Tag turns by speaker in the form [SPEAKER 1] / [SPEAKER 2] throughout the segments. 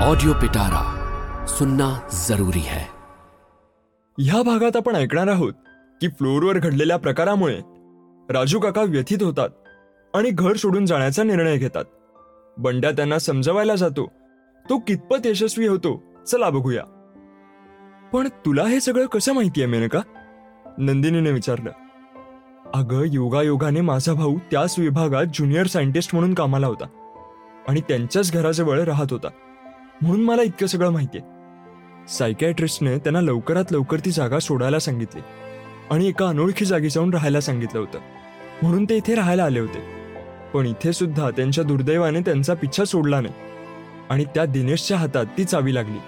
[SPEAKER 1] Audio पिटारा सुनना जरूरी है।
[SPEAKER 2] ह्या भागात आपण ऐकणार आहोत की फ्लोअरवर घडलेल्या प्रकारामुळे राजू काका व्यथित होतात आणि घर सोडून जाण्याचा निर्णय घेतात. बंड्या त्यांना समजवायला जातो. तो कितपत यशस्वी होतो चला बघूया. पण तुला हे सगळं कसं माहितीये मेनका? नंदिनीने विचारलं. अगं योगायोगाने माझा भाऊ त्याच विभागात ज्युनियर सायंटिस्ट म्हणून कामाला होता आणि त्यांच्याच घराजवळ राहत होता. म्हणून मला इतकं सगळं माहितीये. सायकॅट्रिस्टने त्यांना लवकरात लवकर ती जागा सोडायला सांगितली. आणि एका अनोळखी जागी जाऊन राहायला सांगितलं होतं. म्हणून ते इथे राहायला आले होते. पण इथे सुद्धा त्यांच्या दुर्दैवाने त्यांचा पिच्छा सोडला नाही. आणि त्या दिनेशच्या हातात ती चावी लागली.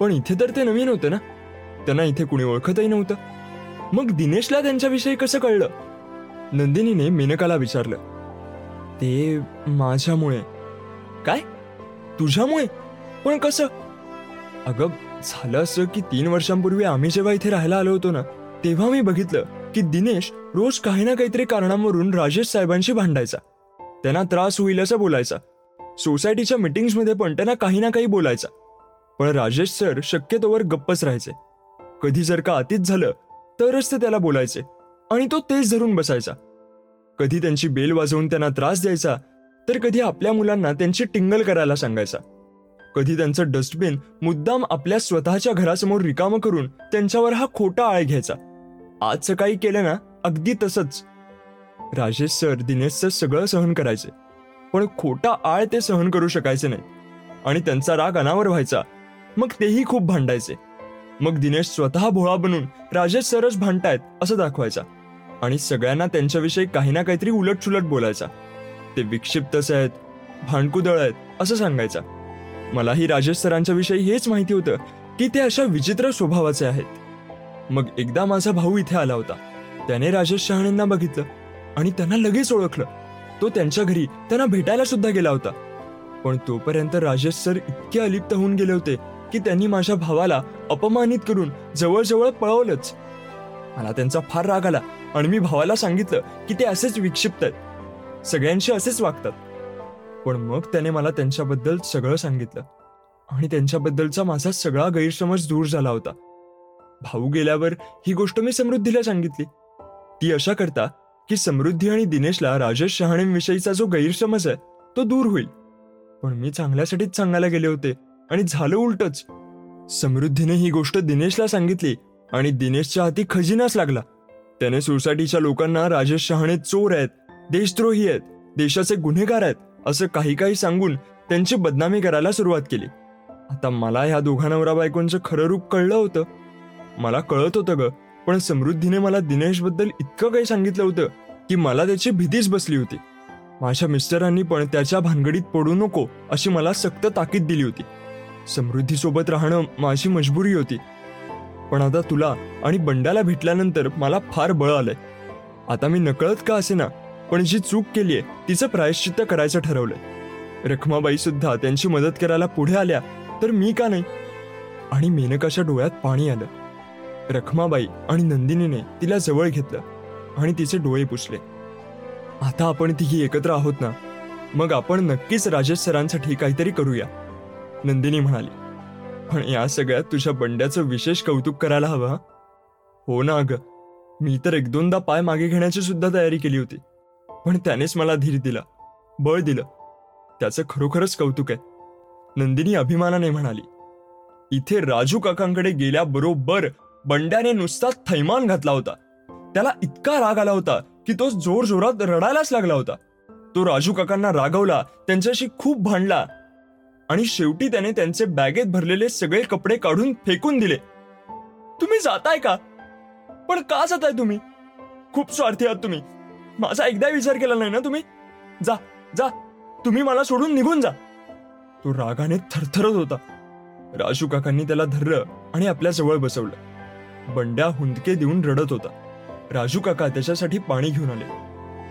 [SPEAKER 2] पण इथे तर ते नवीन होते ना? त्यांना इथे कुणी ओळखतही नव्हतं. मग दिनेशला त्यांच्याविषयी कसं कळलं? नंदिनीने मेनकाला विचारलं. ते माझ्यामुळे. काय? तुझ्यामुळे? पण कसं? अगं झालं असं की तीन वर्षांपूर्वी आम्ही जेव्हा इथे राहायला आलो होतो ना तेव्हा मी बघितलं की दिनेश रोज काही ना काहीतरी कारणांवरून राजेश साहेबांशी भांडायचा. त्यांना त्रास होईल असं बोलायचा. सोसायटीच्या मिटिंग्समध्ये पण त्यांना काही ना काही बोलायचा. पण राजेश सर शक्यतोवर गप्पच राहायचे. कधी जर का अतीत झालं तरच ते त्याला बोलायचे आणि तो तेच धरून बसायचा. कधी त्यांची बेल वाजवून त्यांना त्रास द्यायचा तर कधी आपल्या मुलांना त्यांची टिंगल करायला सांगायचा. कधी त्यांचं डस्टबिन मुद्दाम आपल्या स्वतःच्या घरासमोर रिकामं करून त्यांच्यावर हा खोटा आळ घ्यायचा. आज सकाळी केलं ना अगदी तसंच. राजेश सर दिनेशचं सगळं सहन करायचे. पण खोटा आळ ते सहन करू शकायचे नाही. आणि त्यांचा राग अनावर व्हायचा. मग तेही खूप भांडायचे. मग दिनेश स्वतः भोळा बनून राजेश सरच भांडतायत असं दाखवायचा. आणि सगळ्यांना त्यांच्याविषयी काही ना काहीतरी उलटसुलट बोलायचा. ते विक्षिप्तच आहेत भांडकुदळ आहेत असं सांगायचा. मलाही राजेश सरांच्या विषयी हेच माहिती होतं की ते अशा विचित्र स्वभावाचे आहेत. मग एकदा माझा भाऊ इथे आला होता. त्याने राजेश शहाणेंना बघितलं आणि त्यांना लगेच ओळखलं. तो त्यांच्या घरी त्यांना भेटायला सुद्धा गेला होता. पण तोपर्यंत राजेश सर इतके अलिप्त होऊन गेले होते की त्यांनी माझ्या भावाला अपमानित करून जवळजवळ पळवलंच. मला त्यांचा फार राग आला आणि मी भावाला सांगितलं की ते असेच विक्षिप्त आहेत. सगळ्यांशी असेच वागतात. पण मग त्याने मला त्यांच्याबद्दल सगळं सांगितलं. आणि त्यांच्याबद्दलचा माझा सगळा गैरसमज दूर झाला होता. भाऊ गेल्यावर ही गोष्ट मी समृद्धीला सांगितली. ती अशा करता की समृद्धी आणि दिनेशला राजेश शहाणेंविषयीचा जो गैरसमज आहे तो दूर होईल. पण मी चांगल्यासाठीच सांगायला गेले होते आणि झालं उलटच. समृद्धीने ही गोष्ट दिनेशला सांगितली आणि दिनेशच्या हाती खजिनाच लागला. त्याने सोसायटीच्या लोकांना राजेश शहाणे चोर आहेत देशद्रोही आहेत देशाचे गुन्हेगार आहेत असं काही काही सांगून त्यांची बदनामी करायला सुरुवात केली. आता मला ह्या दोघा नवरा बायकोंचं खरं रूप कळलं होतं. मला कळत होतं ग पण समृद्धीने मला दिनेशबद्दल इतकं काही सांगितलं होतं की मला त्याची भीतीच बसली होती. माझ्या मिस्टरांनी पण त्याच्या भानगडीत पडू नको अशी मला सक्त ताकीद दिली होती. समृद्धीसोबत राहणं माझी मजबुरी होती. पण आता तुला आणि बंडाला भेटल्यानंतर मला फार बळ आलंय. आता मी नकळत का असे ना पण जी चूक केलीये तिचं प्रायश्चित्त करायचं ठरवलंय. रखमाबाई सुद्धा त्यांची मदत करायला पुढे आल्या तर मी का नाही? आणि मेनकाच्या डोळ्यात पाणी आलं. रखमाबाई आणि नंदिनीने तिला जवळ घेतलं आणि तिचे डोळे पुसले. आता आपण तिघी एकत्र आहोत ना? मग आपण नक्कीच राजेश सरांसाठी काहीतरी करूया. नंदिनी म्हणाली. पण या सगळ्यात तुझ्या बंड्याचं विशेष कौतुक करायला हवं हो ना अगं. मी तर एक दोनदा पाय मागे घेण्याची सुद्धा तयारी केली होती. पण त्यानेच मला धीर दिला बळ दिलं. त्याचं खरोखरच कौतुक आहे. नंदिनी अभिमानाने म्हणाली इथे राजू काकांकडे गेल्याबरोबर बंड्याने नुसता थैमान घातला होता. त्याला इतका राग आला होता की तो जोर जोरात रडायलाच लागला होता. तो राजू काकांना रागवला त्यांच्याशी खूप भांडला आणि शेवटी त्याने त्यांचे बॅगेत भरलेले सगळे कपडे काढून फेकून दिले. तुम्ही जाताय का? पण का जाताय तुम्ही? खूप स्वार्थी आहात तुम्ही. माझा एकदा विचार केला नाही ना तुम्ही? जा जा. तुम्ही मला सोडून निघून जा. तो रागाने थरथरत होता. राजू काकांनी त्याला धरलं आणि आपल्या जवळ बसवलं. बंड्या हुंदके देऊन रडत होता. राजू काका त्याच्यासाठी पाणी घेऊन आले.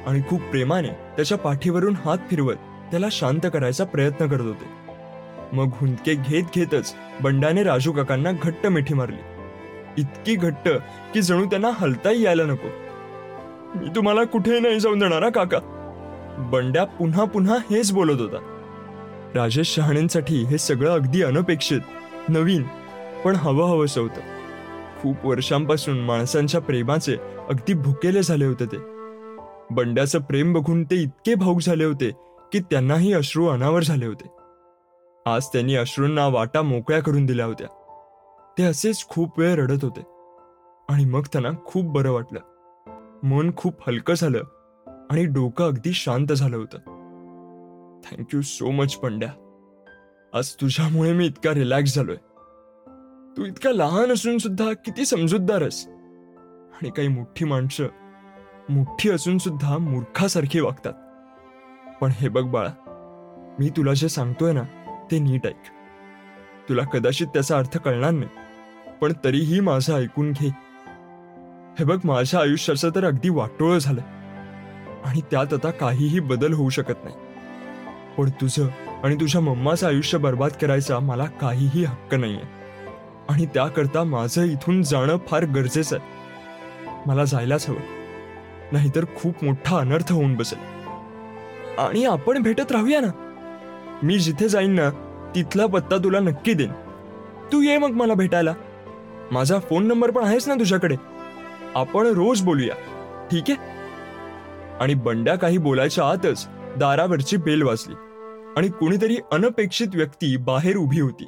[SPEAKER 2] आणि खूप प्रेमाने त्याच्या पाठीवरून हात फिरवत त्याला शांत करायचा प्रयत्न करत होते. मग हुंदके घेत घेतच बंड्याने राजू काकांना घट्ट मिठी मारली. इतकी घट्ट की जणू त्यांना हलताही यायला नको. मी तुम्हाला कुठेही नाही जाऊन देणार काका. बंड्या पुन्हा पुन्हा हेच बोलत होता. राजेश शहाणेंसाठी हे सगळं अगदी अनपेक्षित नवीन पण हवं हवंसं होतं. खूप वर्षांपासून माणसांच्या प्रेमाचे अगदी भुकेले झाले होते ते. बंड्याचं प्रेम बघून ते इतके भाऊक झाले होते की त्यांनाही अश्रू अनावर झाले होते. आज त्यांनी अश्रूंना वाटा मोकळ्या करून दिल्या होत्या. ते असेच खूप वेळ रडत होते. आणि मग त्यांना खूप बरं वाटलं. मन खूप हलकं झालं आणि डोकं अगदी शांत झालं होतं. Thank you so much Pandya. आज तुझ्यामुळे मी इतका रिलॅक्स झालोय. तू इतका लहान असून सुद्धा किती समजूतदार आणि काही मोठी माणसं मोठी असून सुद्धा मूर्खासारखी वागतात. पण हे बघ बाळा मी तुला जे सांगतोय ना ते नीट ऐक. तुला कदाचित त्याचा अर्थ कळणार नाही पण तरीही माझं ऐकून घे. हे बघ माझ्या आयुष्याचं तर अगदी वाटोळं झालं आणि त्यात आता काहीही बदल होऊ शकत नाही. पण तुझं आणि तुझ्या मम्माचं आयुष्य बर्बाद करायचा मला काहीही हक्क नाहीये. आणि त्याकरता माझं इथून जाणं फार गरजेचं आहे. मला जायलाच हवं. नाहीतर खूप मोठा अनर्थ होऊन बसेल. आणि आपण भेटत राहूया ना? मी जिथे जाईन ना तिथला पत्ता तुला नक्की देईन. तू ये मग मला भेटायला. माझा फोन नंबर पण आहेस ना तुझ्याकडे. आपण रोज बोलूया. ठीक आहे? आणि बंड्या काही बोलायच्या आतच दारावरची बेल वाजली. आणि कुणीतरी अनपेक्षित व्यक्ती बाहेर उभी होती.